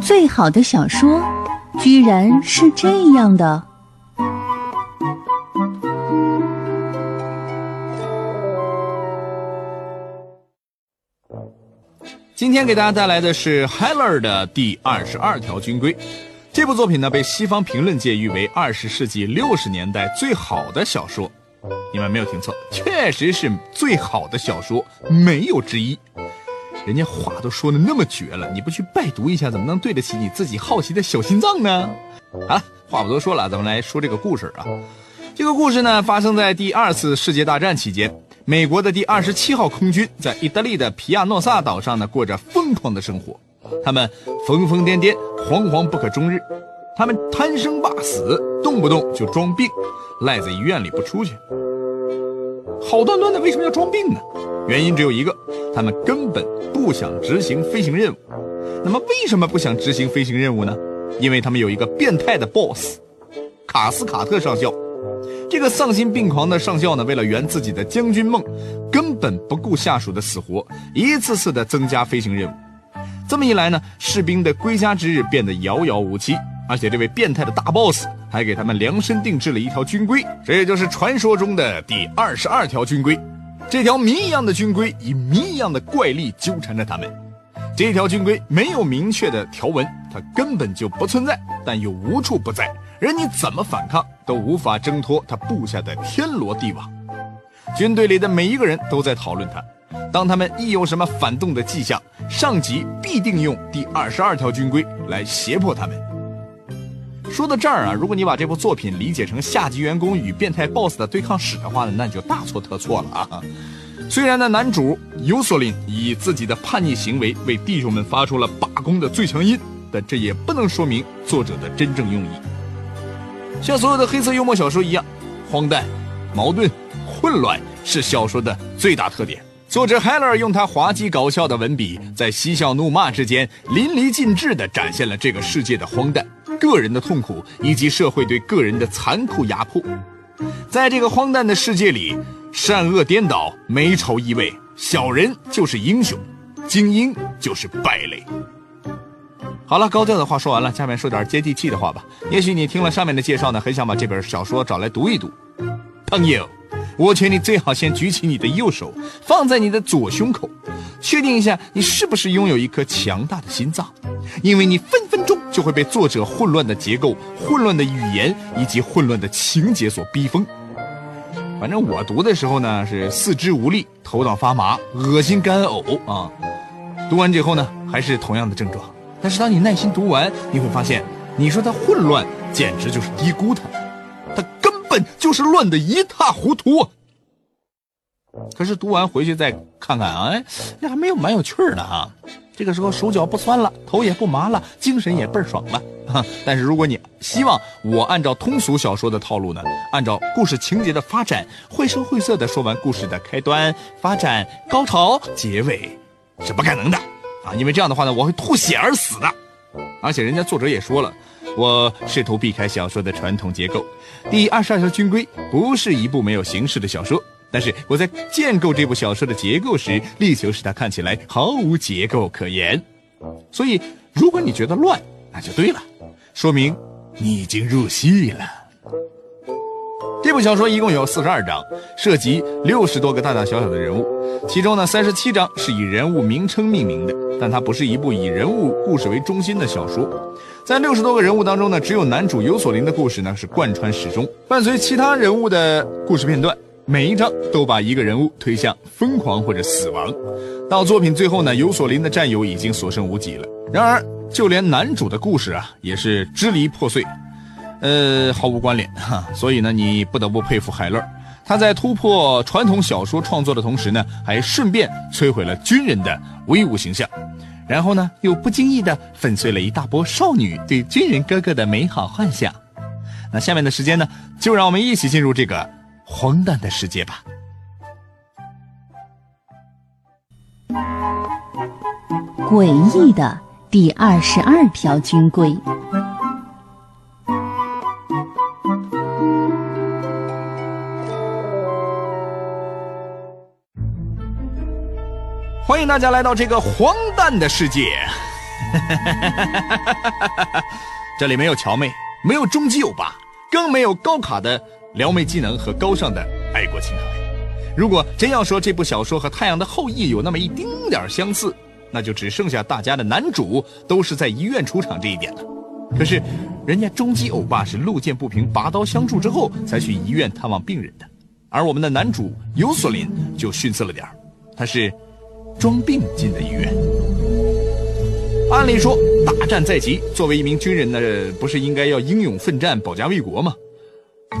最好的小说，居然是这样的。今天给大家带来的是 Heller 的第二十二条军规。这部作品呢，被西方评论界誉为二十世纪六十年代最好的小说。你们没有听错，确实是最好的小说，没有之一。人家话都说的那么绝了，你不去拜读一下，怎么能对得起你自己好奇的小心脏呢？好了，话不多说了，咱们来说这个故事啊。这个故事呢，发生在第二次世界大战期间。美国的第二十七号空军在意大利的皮亚诺萨岛上呢，过着疯狂的生活。他们疯疯癫癫，惶惶不可终日。他们贪生怕死，动不动就装病，赖在医院里不出去。好端端的，为什么要装病呢？原因只有一个，他们根本不想执行飞行任务。那么，为什么不想执行飞行任务呢？因为他们有一个变态的 boss，卡斯卡特上校。这个丧心病狂的上校呢，为了圆自己的将军梦，根本不顾下属的死活，一次次的增加飞行任务。这么一来呢，士兵的归家之日变得遥遥无期。而且这位变态的大 boss 还给他们量身定制了一条军规，这也就是传说中的第二十二条军规。这条谜一样的军规以谜一样的怪力纠缠着他们。这条军规没有明确的条文，它根本就不存在，但又无处不在。任你怎么反抗，都无法挣脱他布下的天罗地网。军队里的每一个人都在讨论他。当他们一有什么反动的迹象，上级必定用第二十二条军规来胁迫他们。说到这儿啊，如果你把这部作品理解成下级员工与变态 boss 的对抗史的话呢，那就大错特错了啊！虽然呢，男主尤索林以自己的叛逆行为为弟兄们发出了罢工的最强音，但这也不能说明作者的真正用意。像所有的黑色幽默小说一样，荒诞、矛盾、混乱是小说的最大特点。作者海勒用他滑稽搞笑的文笔，在嬉笑怒骂之间淋漓尽致地展现了这个世界的荒诞、个人的痛苦以及社会对个人的残酷压迫。在这个荒诞的世界里，善恶颠倒，美丑异味，小人就是英雄，精英就是败类。好了，高调的话说完了，下面说点接地气的话吧。也许你听了上面的介绍呢，很想把这本小说找来读一读。朋友，我劝你最好先举起你的右手，放在你的左胸口，确定一下你是不是拥有一颗强大的心脏，因为你分分钟就会被作者混乱的结构、混乱的语言以及混乱的情节所逼疯。反正我读的时候呢，是四肢无力、头脑发麻、恶心干呕啊。读完之后呢，还是同样的症状。但是当你耐心读完，你会发现，你说它混乱，简直就是低估它，它本就是乱的一塌糊涂。可是读完回去再看看啊，哎，那还没有蛮有趣儿的啊。这个时候手脚不酸了，头也不麻了，精神也倍儿爽了。但是如果你希望我按照通俗小说的套路呢，按照故事情节的发展，绘声绘色的说完故事的开端、发展、高潮、结尾，是不可能的。啊，因为这样的话呢，我会吐血而死的。而且人家作者也说了，我试图避开小说的传统结构。第二十二条军规不是一部没有形式的小说，但是我在建构这部小说的结构时，力求使它看起来毫无结构可言。所以，如果你觉得乱，那就对了，说明你已经入戏了。这部小说一共有四十二章，涉及六十多个大大小小的人物，其中呢三十七章是以人物名称命名的，但它不是一部以人物故事为中心的小说。在六十多个人物当中呢，只有男主尤索林的故事呢是贯穿始终，伴随其他人物的故事片段，每一章都把一个人物推向疯狂或者死亡。到作品最后呢，尤索林的战友已经所剩无几了。然而，就连男主的故事啊，也是支离破碎。呃，毫无关联哈，所以呢，你不得不佩服海勒，他在突破传统小说创作的同时呢，还顺便摧毁了军人的威武形象，然后呢，又不经意的粉碎了一大波少女对军人哥哥的美好幻想。那下面的时间呢，就让我们一起进入这个荒诞的世界吧。诡异的第二十二条军规。大家来到这个荒诞的世界。这里没有乔妹，没有终极欧巴，更没有高卡的撩妹技能和高尚的爱国情怀。如果真要说这部小说和《太阳的后裔》有那么一丁点相似，那就只剩下大家的男主都是在医院出场这一点了。可是，人家终极欧巴是路见不平拔刀相助之后才去医院探望病人的，而我们的男主尤索林就逊色了点他是装病进的医院。按理说，大战在即，作为一名军人呢，不是应该要英勇奋战、保家卫国吗？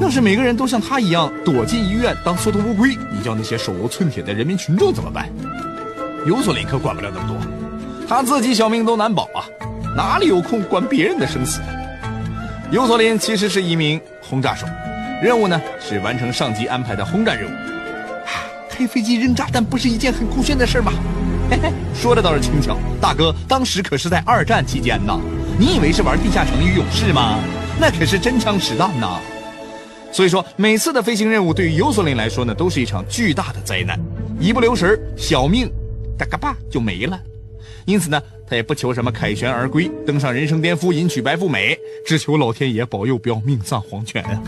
要是每个人都像他一样躲进医院当缩头乌龟，你叫那些手无寸铁的人民群众怎么办？尤索林可管不了那么多，他自己小命都难保啊，哪里有空管别人的生死？尤索林其实是一名轰炸手，任务呢是完成上级安排的轰炸任务。开飞机扔炸弹不是一件很酷炫的事吗？嘿嘿，说的倒是轻巧，大哥，当时可是在二战期间呢，你以为是玩地下城与勇士吗？那可是真枪实弹呐。所以说，每次的飞行任务对于尤索林来说呢，都是一场巨大的灾难，一不留神，小命哒嘎巴就没了。因此呢，他也不求什么凯旋而归，登上人生巅峰，迎娶白富美，只求老天爷保佑，不要命丧黄泉啊！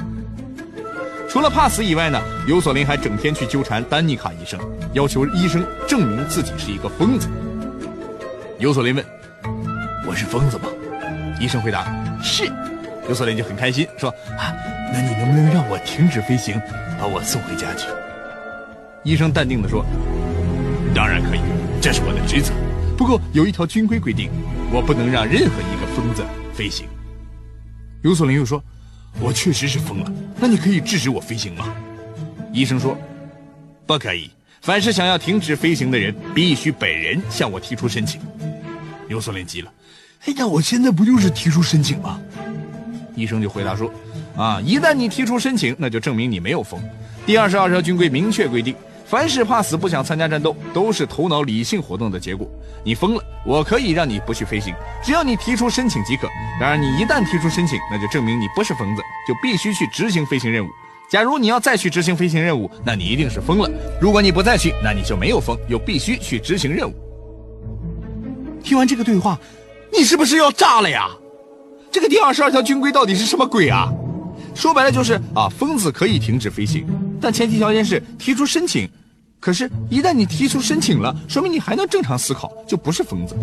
除了怕死以外呢，尤索林还整天去纠缠丹尼卡医生，要求医生证明自己是一个疯子。尤索林问：“我是疯子吗？”医生回答：“是。”尤索林就很开心，说：“啊。”那你能不能让我停止飞行，把我送回家去？医生淡定地说：“当然可以，这是我的职责。不过有一条军规规定，我不能让任何一个疯子飞行。”尤索林又说：“我确实是疯了，那你可以制止我飞行吗？”医生说：“不可以。凡是想要停止飞行的人，必须本人向我提出申请。”尤索林急了：“哎呀，我现在不就是提出申请吗？”医生就回答说。啊！一旦你提出申请，那就证明你没有疯。第二十二条军规明确规定，凡是怕死不想参加战斗，都是头脑理性活动的结果。你疯了，我可以让你不去飞行，只要你提出申请即可。然而，你一旦提出申请，那就证明你不是疯子，就必须去执行飞行任务。假如你要再去执行飞行任务，那你一定是疯了。如果你不再去，那你就没有疯，又必须去执行任务。听完这个对话，你是不是要炸了呀？这个第二十二条军规到底是什么鬼啊？说白了就是啊，疯子可以停止飞行，但前提条件是提出申请。可是，一旦你提出申请了，说明你还能正常思考，就不是疯子。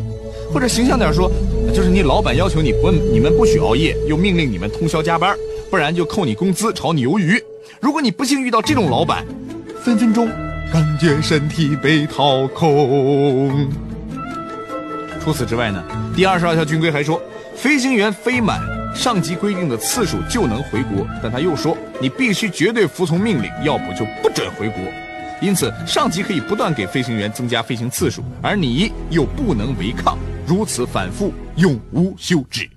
或者形象点说，就是你老板要求你不你们不许熬夜，又命令你们通宵加班，不然就扣你工资，炒你鱿鱼。如果你不幸遇到这种老板，分分钟感觉身体被掏空。除此之外呢，第二十二条军规还说，飞行员飞满。上级规定的次数就能回国，但他又说你必须绝对服从命令，要不就不准回国。因此，上级可以不断给飞行员增加飞行次数，而你又不能违抗，如此反复，永无休止。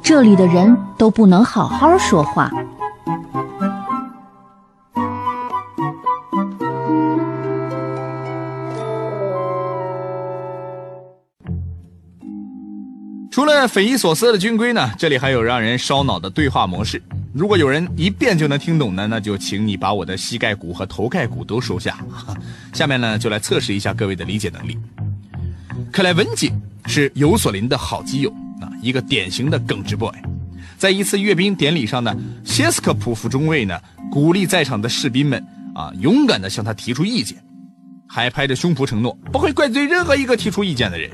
这里的人都不能好好说话。除了匪夷所思的军规呢，这里还有让人烧脑的对话模式。如果有人一遍就能听懂呢，那就请你把我的膝盖骨和头盖骨都收下。下面呢，就来测试一下各位的理解能力。克莱文姐是尤索林的好基友啊，一个典型的耿直 boy。在一次阅兵典礼上呢，谢斯科普夫中尉呢鼓励在场的士兵们啊，勇敢地向他提出意见，还拍着胸脯承诺不会怪罪任何一个提出意见的人。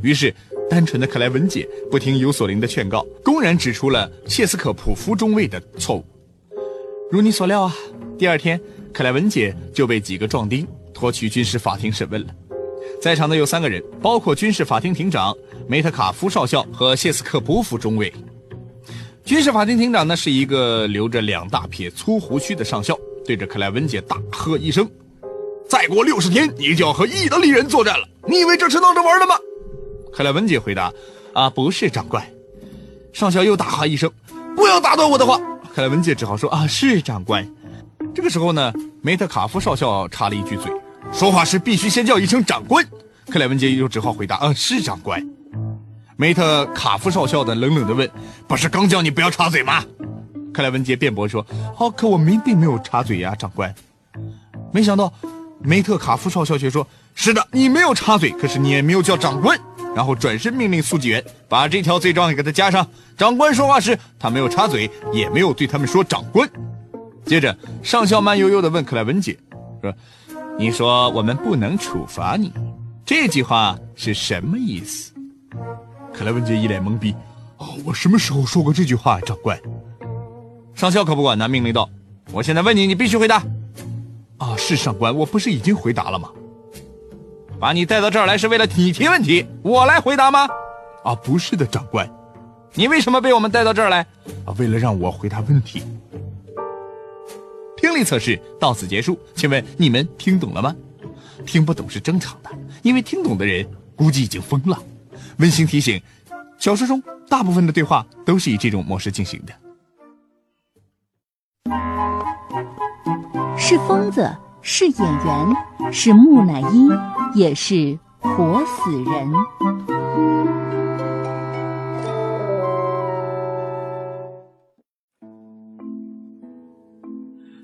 于是。单纯的克莱文姐不听尤索林的劝告，公然指出了切斯克普夫中尉的错误。如你所料啊，第二天克莱文姐就被几个壮丁拖去军事法庭审问了。在场的有三个人，包括军事法庭庭长梅特卡夫少校和谢斯克普夫中尉。军事法庭庭长呢是一个留着两大撇粗胡须的上校，对着克莱文姐大喝一声：“再过六十天，你就要和意大利人作战了！你以为这是闹着玩的吗？”克莱文姐回答：“啊，不是长官。”上校又大喝一声：“不要打断我的话！”克莱文姐只好说：“啊，是长官。”这个时候呢，梅特卡夫少校插了一句嘴：“说话时必须先叫一声长官。”克莱文姐又只好回答：“啊，是长官。”梅特卡夫少校的冷冷的问：“不是刚叫你不要插嘴吗？”克莱文杰辩驳说：“哦，可我明并没有插嘴呀，长官。”没想到，梅特卡夫少校却说：“是的，你没有插嘴，可是你也没有叫长官。”然后转身命令速记员把这条罪状给他加上。长官说话时，他没有插嘴，也没有对他们说“长官”。接着，上校慢悠悠地问克莱文姐：“说，你说我们不能处罚你，这句话是什么意思？”克莱文姐一脸懵逼：“哦，我什么时候说过这句话，长官？”上校可不管他，命令道：“我现在问你，你必须回答。”啊，是上官，我不是已经回答了吗？把你带到这儿来是为了你提问题，我来回答吗？啊，不是的，长官，你为什么被我们带到这儿来？啊，为了让我回答问题。听力测试到此结束，请问你们听懂了吗？听不懂是正常的，因为听懂的人估计已经疯了。温馨提醒：小说中大部分的对话都是以这种模式进行的。是疯子，是演员，是木乃伊，也是活死人。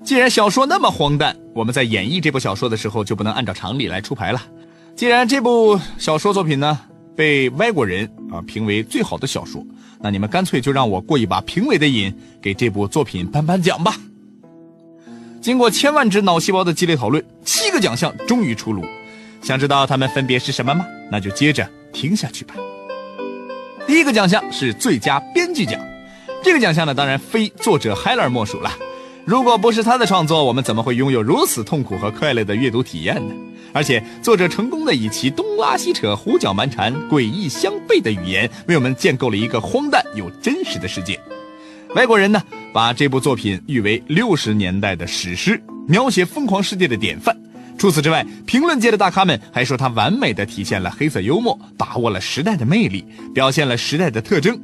既然小说那么荒诞，我们在演绎这部小说的时候就不能按照常理来出牌了。既然这部小说作品呢被外国人啊评为最好的小说，那你们干脆就让我过一把评委的瘾，给这部作品颁颁奖吧。经过千万只脑细胞的激烈讨论，七个奖项终于出炉。想知道它们分别是什么吗？那就接着听下去吧。第一个奖项是最佳编剧奖，这个奖项呢，当然非作者海勒莫属了。如果不是他的创作，我们怎么会拥有如此痛苦和快乐的阅读体验呢？而且，作者成功的以其东拉西扯、胡搅蛮缠、诡异相悖的语言，为我们建构了一个荒诞又真实的世界。外国人呢，把这部作品誉为六十年代的史诗，描写疯狂世界的典范。除此之外，评论界的大咖们还说它完美的体现了黑色幽默，把握了时代的魅力，表现了时代的特征。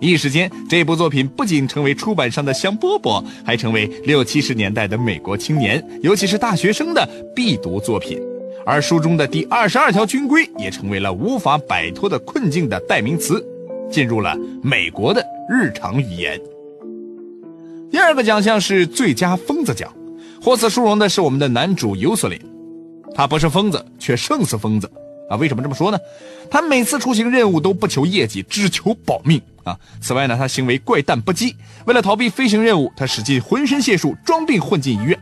一时间，这部作品不仅成为出版商的香饽饽，还成为六七十年代的美国青年，尤其是大学生的必读作品。而书中的第二十二条军规也成为了无法摆脱的困境的代名词，进入了美国的日常语言。第二个奖项是最佳疯子奖，获此殊荣的是我们的男主尤索林，他不是疯子，却胜似疯子啊！为什么这么说呢？他每次出行任务都不求业绩，只求保命啊！此外呢，他行为怪诞不羁，为了逃避飞行任务，他使尽浑身解数装病混进医院。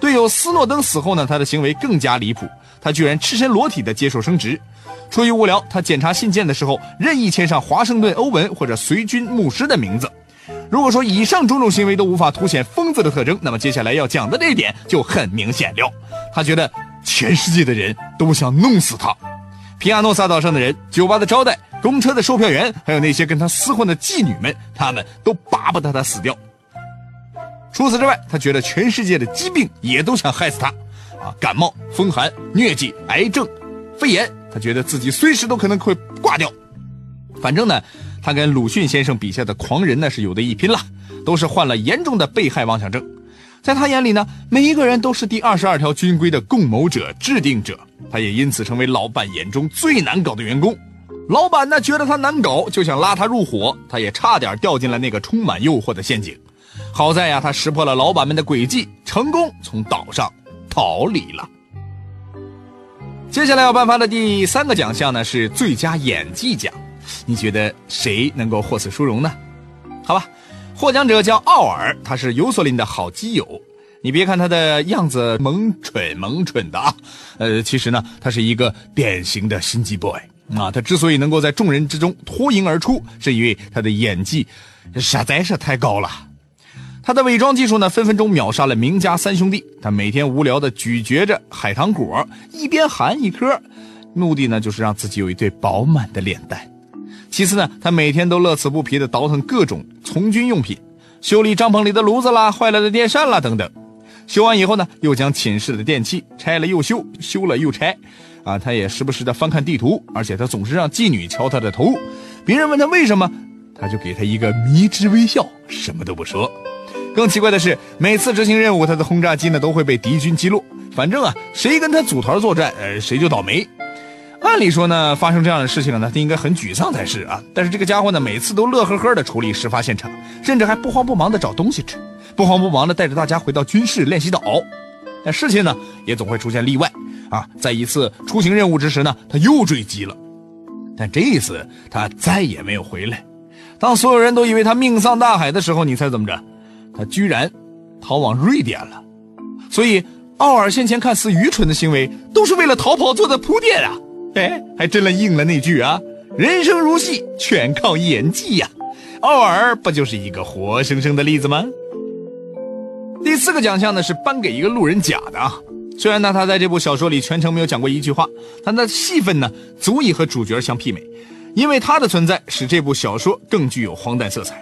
队友斯诺登死后呢，他的行为更加离谱，他居然赤身裸体的接受升职。出于无聊，他检查信件的时候任意签上华盛顿·欧文或者随军牧师的名字。如果说以上种种行为都无法凸显疯子的特征，那么接下来要讲的这一点就很明显了。他觉得全世界的人都想弄死他，皮亚诺萨岛上的人、酒吧的招待、公车的售票员，还有那些跟他厮混的妓女们，他们都巴不得他死掉。除此之外，他觉得全世界的疾病也都想害死他，啊，感冒、风寒、疟疾、癌症、肺炎，他觉得自己随时都可能会挂掉。反正呢。他跟鲁迅先生笔下的狂人呢是有的一拼了，都是患了严重的被害妄想症。在他眼里呢，每一个人都是第二十二条军规的共谋者、制定者。他也因此成为老板眼中最难搞的员工。老板呢觉得他难搞，就想拉他入伙，他也差点掉进了那个充满诱惑的陷阱。好在呀，他识破了老板们的诡计，成功从岛上逃离了。接下来要颁发的第三个奖项呢是最佳演技奖。你觉得谁能够获此殊荣呢？好吧，获奖者叫奥尔，他是尤索林的好基友。你别看他的样子萌蠢萌蠢的啊，呃，其实呢，他是一个典型的心机 boy 啊。他之所以能够在众人之中脱颖而出，是因为他的演技实在是太高了。他的伪装技术呢，分分钟秒杀了名家三兄弟。他每天无聊的咀嚼着海棠果，一边含一颗，目的呢，就是让自己有一对饱满的脸蛋。其次呢，他每天都乐此不疲地倒腾各种从军用品，修理帐篷里的炉子啦、坏了的电扇啦等等。修完以后呢，又将寝室的电器拆了又修，修了又拆。啊，他也时不时地翻看地图，而且他总是让妓女敲他的头。别人问他为什么，他就给他一个迷之微笑，什么都不说。更奇怪的是，每次执行任务，他的轰炸机呢都会被敌军击落。反正啊，谁跟他组团作战，呃，谁就倒霉。按理说呢，发生这样的事情呢，他应该很沮丧才是啊。但是这个家伙呢，每次都乐呵呵的处理事发现场，甚至还不慌不忙的找东西吃，不慌不忙的带着大家回到军事练习岛。但事情呢，也总会出现例外。啊，在一次出行任务之时呢，他又坠机了。但这一次他再也没有回来。当所有人都以为他命丧大海的时候，你猜怎么着？他居然逃往瑞典了。所以奥尔先前看似愚蠢的行为，都是为了逃跑做的铺垫啊！哎，还真的应了那句啊：“人生如戏，全靠演技呀。”奥尔不就是一个活生生的例子吗？第四个奖项呢是颁给一个路人甲的啊。虽然呢他在这部小说里全程没有讲过一句话，但他的戏份呢足以和主角相媲美，因为他的存在使这部小说更具有荒诞色彩。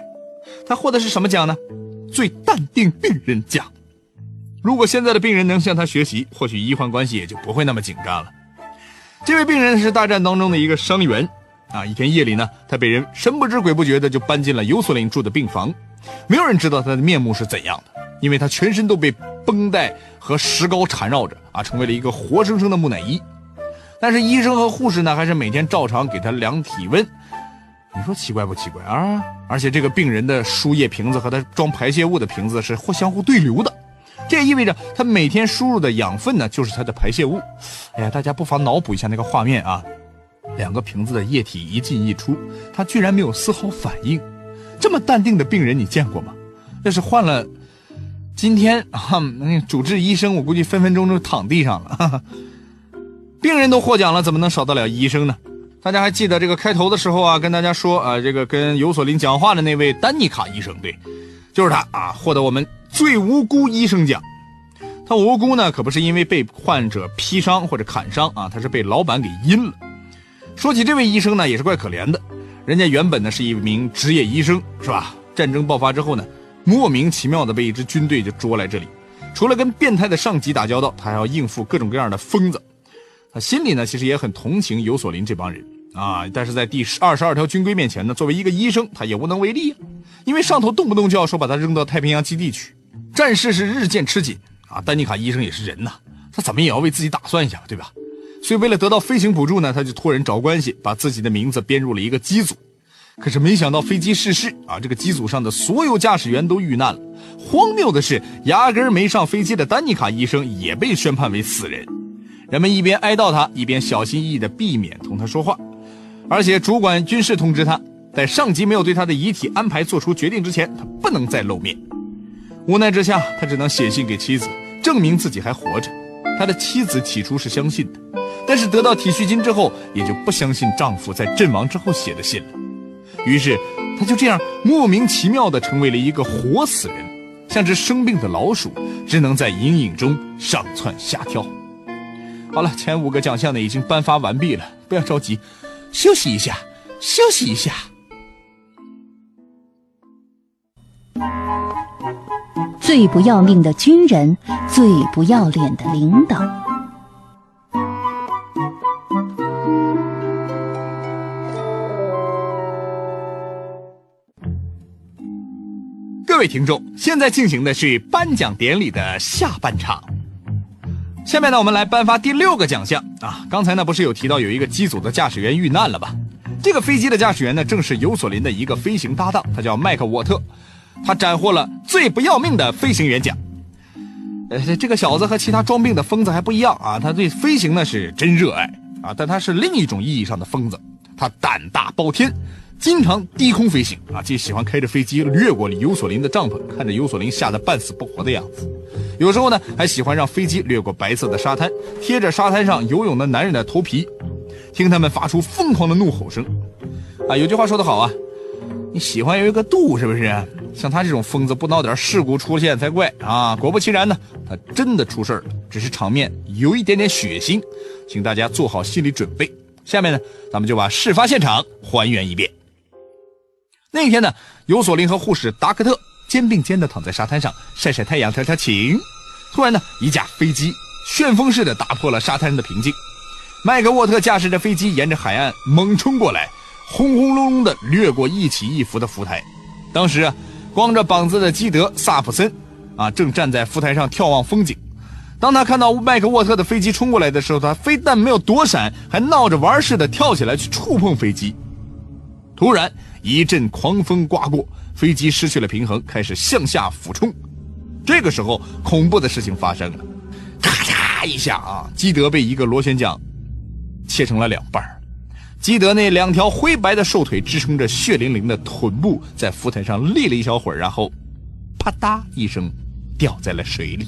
他获得是什么奖呢？最淡定病人奖。如果现在的病人能向他学习，或许医患关系也就不会那么紧张了。这位病人是大战当中的一个伤员。啊！一天夜里呢，他被人神不知鬼不觉的就搬进了尤索林住的病房，没有人知道他的面目是怎样的，因为他全身都被绷带和石膏缠绕着啊，成为了一个活生生的木乃伊。但是医生和护士呢，还是每天照常给他量体温。你说奇怪不奇怪啊？而且这个病人的输液瓶子和他装排泄物的瓶子是互相互对流的，这意味着他每天输入的养分呢，就是他的排泄物。哎呀，大家不妨脑补一下那个画面啊！两个瓶子的液体一进一出，他居然没有丝毫反应。这么淡定的病人，你见过吗？要是换了今天啊，那主治医生，我估计分分钟就躺地上了。哈哈。病人都获奖了，怎么能少得了医生呢？大家还记得这个开头的时候啊，跟大家说啊，这个跟尤索林讲话的那位丹尼卡医生，对，就是他啊，获得我们最无辜医生奖。他无辜呢，可不是因为被患者劈伤或者砍伤啊，他是被老板给阴了。说起这位医生呢，也是怪可怜的。人家原本呢是一名职业医生，是吧？战争爆发之后呢，莫名其妙的被一支军队就捉来这里，除了跟变态的上级打交道，他还要应付各种各样的疯子。他心里呢其实也很同情尤索林这帮人啊，但是在第二十二条军规面前呢，作为一个医生，他也无能为力啊。因为上头动不动就要说把他扔到太平洋基地去，战事是日渐吃紧啊。丹尼卡医生也是人呐，他怎么也要为自己打算一下，对吧？所以，为了得到飞行补助呢，他就托人找关系，把自己的名字编入了一个机组。可是没想到飞机失事啊，这个机组上的所有驾驶员都遇难了。荒谬的是，压根没上飞机的丹尼卡医生也被宣判为死人。人们一边哀悼他，一边小心翼翼地避免同他说话。而且，主管军事通知他，在上级没有对他的遗体安排做出决定之前，他不能再露面。无奈之下，他只能写信给妻子，证明自己还活着。他的妻子起初是相信的。但是得到体恤金之后，也就不相信丈夫在阵亡之后写的信了。于是，他就这样莫名其妙地成为了一个活死人，像只生病的老鼠，只能在阴影中上蹿下跳。好了，前五个奖项呢已经颁发完毕了，不要着急，休息一下，休息一下。最不要命的军人，最不要脸的领导。各位听众，现在进行的是颁奖典礼的下半场。下面呢，我们来颁发第六个奖项啊。刚才呢，不是有提到有一个机组的驾驶员遇难了吧？这个飞机的驾驶员呢，正是尤索林的一个飞行搭档，他叫麦克沃特，他斩获了最不要命的飞行员奖。呃，这个小子和其他装病的疯子还不一样啊，他对飞行呢是真热爱啊，但他是另一种意义上的疯子，他胆大包天。经常低空飞行啊，既喜欢开着飞机掠过尤索林的帐篷，看着尤索林吓得半死不活的样子。有时候呢，还喜欢让飞机掠过白色的沙滩，贴着沙滩上游泳的男人的头皮，听他们发出疯狂的怒吼声。啊，有句话说得好啊，你喜欢有一个度，是不是？像他这种疯子，不闹点事故出现才怪啊！果不其然呢，他真的出事了，只是场面有一点点血腥，请大家做好心理准备。下面呢，咱们就把事发现场还原一遍。那天呢，尤索林和护士达克特肩并肩的躺在沙滩上晒晒太阳、调调情。突然呢，一架飞机旋风似的打破了沙滩的平静。麦克沃特驾驶着飞机沿着海岸猛冲过来，轰轰隆隆的掠过一起一伏的浮台。当时啊，光着膀子的基德萨普森啊正站在浮台上眺望风景。当他看到麦克沃特的飞机冲过来的时候，他非但没有躲闪，还闹着玩似的跳起来去触碰飞机。突然。一阵狂风刮过，飞机失去了平衡，开始向下俯冲。这个时候，恐怖的事情发生了，咔嚓一下啊，基德被一个螺旋桨切成了两半基德那两条灰白的瘦腿支撑着血淋淋的臀部，在浮台上立了一小会儿，然后啪嗒一声掉在了水里。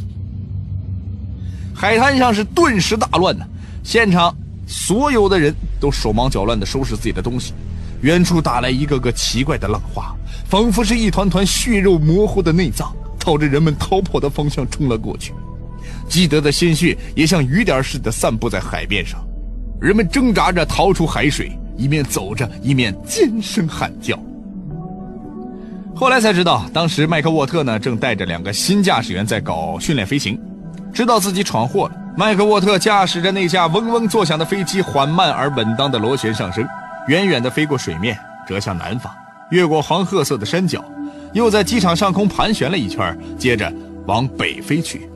海滩上是顿时大乱呐，现场所有的人都手忙脚乱地收拾自己的东西。远处打来一个个奇怪的浪花，仿佛是一团团血肉模糊的内脏，朝着人们逃跑的方向冲了过去。基德的鲜血也像雨点似的散布在海面上，人们挣扎着逃出海水，一面走着，一面尖声喊叫。后来才知道，当时麦克沃特呢正带着两个新驾驶员在搞训练飞行，知道自己闯祸了。麦克沃特驾驶着那架嗡嗡作响的飞机，缓慢而稳当的螺旋上升。远远地飞过水面，折向南方，越过黄褐色的山脚，又在机场上空盘旋了一圈，接着往北飞去。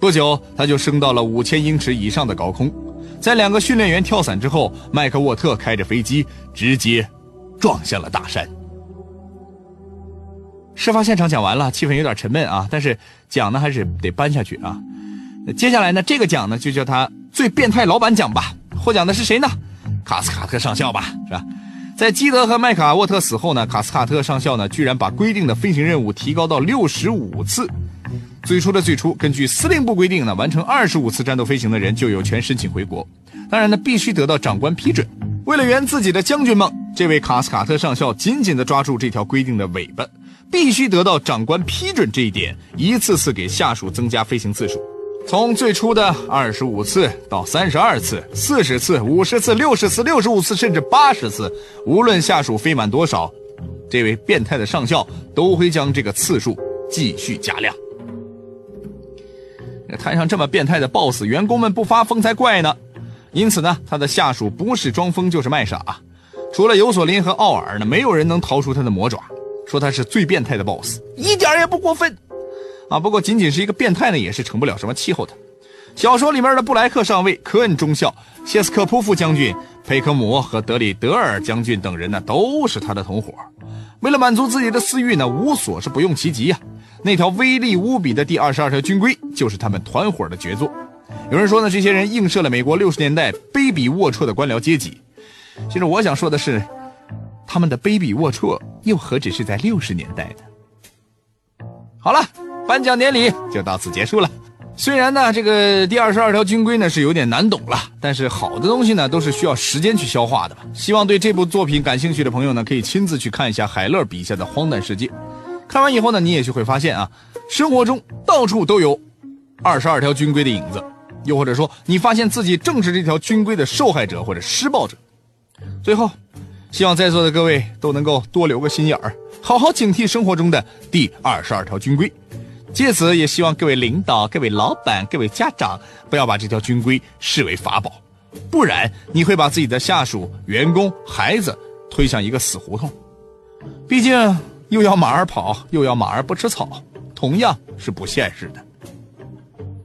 不久，他就升到了五千英尺以上的高空。在两个训练员跳伞之后，麦克沃特开着飞机直接撞向了大山。事发现场讲完了，气氛有点沉闷啊，但是奖呢还是得颁下去啊。接下来呢，这个奖呢就叫他最变态老板奖吧。获奖的是谁呢？卡斯卡特上校吧，是吧？在基德和麦卡沃特死后呢，卡斯卡特上校呢，居然把规定的飞行任务提高到六十五次。最初的最初，根据司令部规定呢，完成二十五次战斗飞行的人就有权申请回国，当然呢，必须得到长官批准。为了圆自己的将军梦，这位卡斯卡特上校紧紧地抓住这条规定的尾巴，必须得到长官批准这一点，一次次给下属增加飞行次数。从最初的二十五次到三十二次、四十次、五十次、六十次、六十五次，甚至八十次，无论下属飞满多少，这位变态的上校都会将这个次数继续加量。摊上这么变态的 boss，员工们不发疯才怪呢。因此呢，他的下属不是装疯就是卖傻，除了尤索林和奥尔呢，没有人能逃出他的魔爪。说他是最变态的 boss，一点也不过分。啊，不过仅仅是一个变态呢，也是成不了什么气候的。小说里面的布莱克上尉、科恩中校、谢斯科普夫将军、佩克姆和德里德尔将军等人呢，都是他的同伙。为了满足自己的私欲呢，无所是不用其极呀。那条威力无比的第二十二条军规，就是他们团伙的杰作。有人说呢，这些人映射了美国六十年代卑鄙龌龊的官僚阶级。其实我想说的是，他们的卑鄙龌龊又何止是在六十年代的？好了。颁奖典礼就到此结束了。虽然呢，这个第二十二条军规呢是有点难懂了，但是好的东西呢都是需要时间去消化的吧。希望对这部作品感兴趣的朋友呢，可以亲自去看一下海勒笔下的荒诞世界。看完以后呢，你也许会发现啊，生活中到处都有二十二条军规的影子，又或者说你发现自己正是这条军规的受害者或者施暴者。最后，希望在座的各位都能够多留个心眼儿，好好警惕生活中的第二十二条军规。借此也希望各位领导、各位老板、各位家长不要把这条军规视为法宝，不然你会把自己的下属、员工、孩子推向一个死胡同。毕竟又要马儿跑，又要马儿不吃草，同样是不现实的。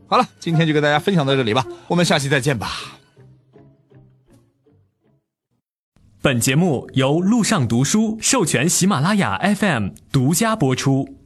好了，今天就跟大家分享到这里吧，我们下期再见吧。本节目由路上读书授权喜马拉雅 FM 独家播出。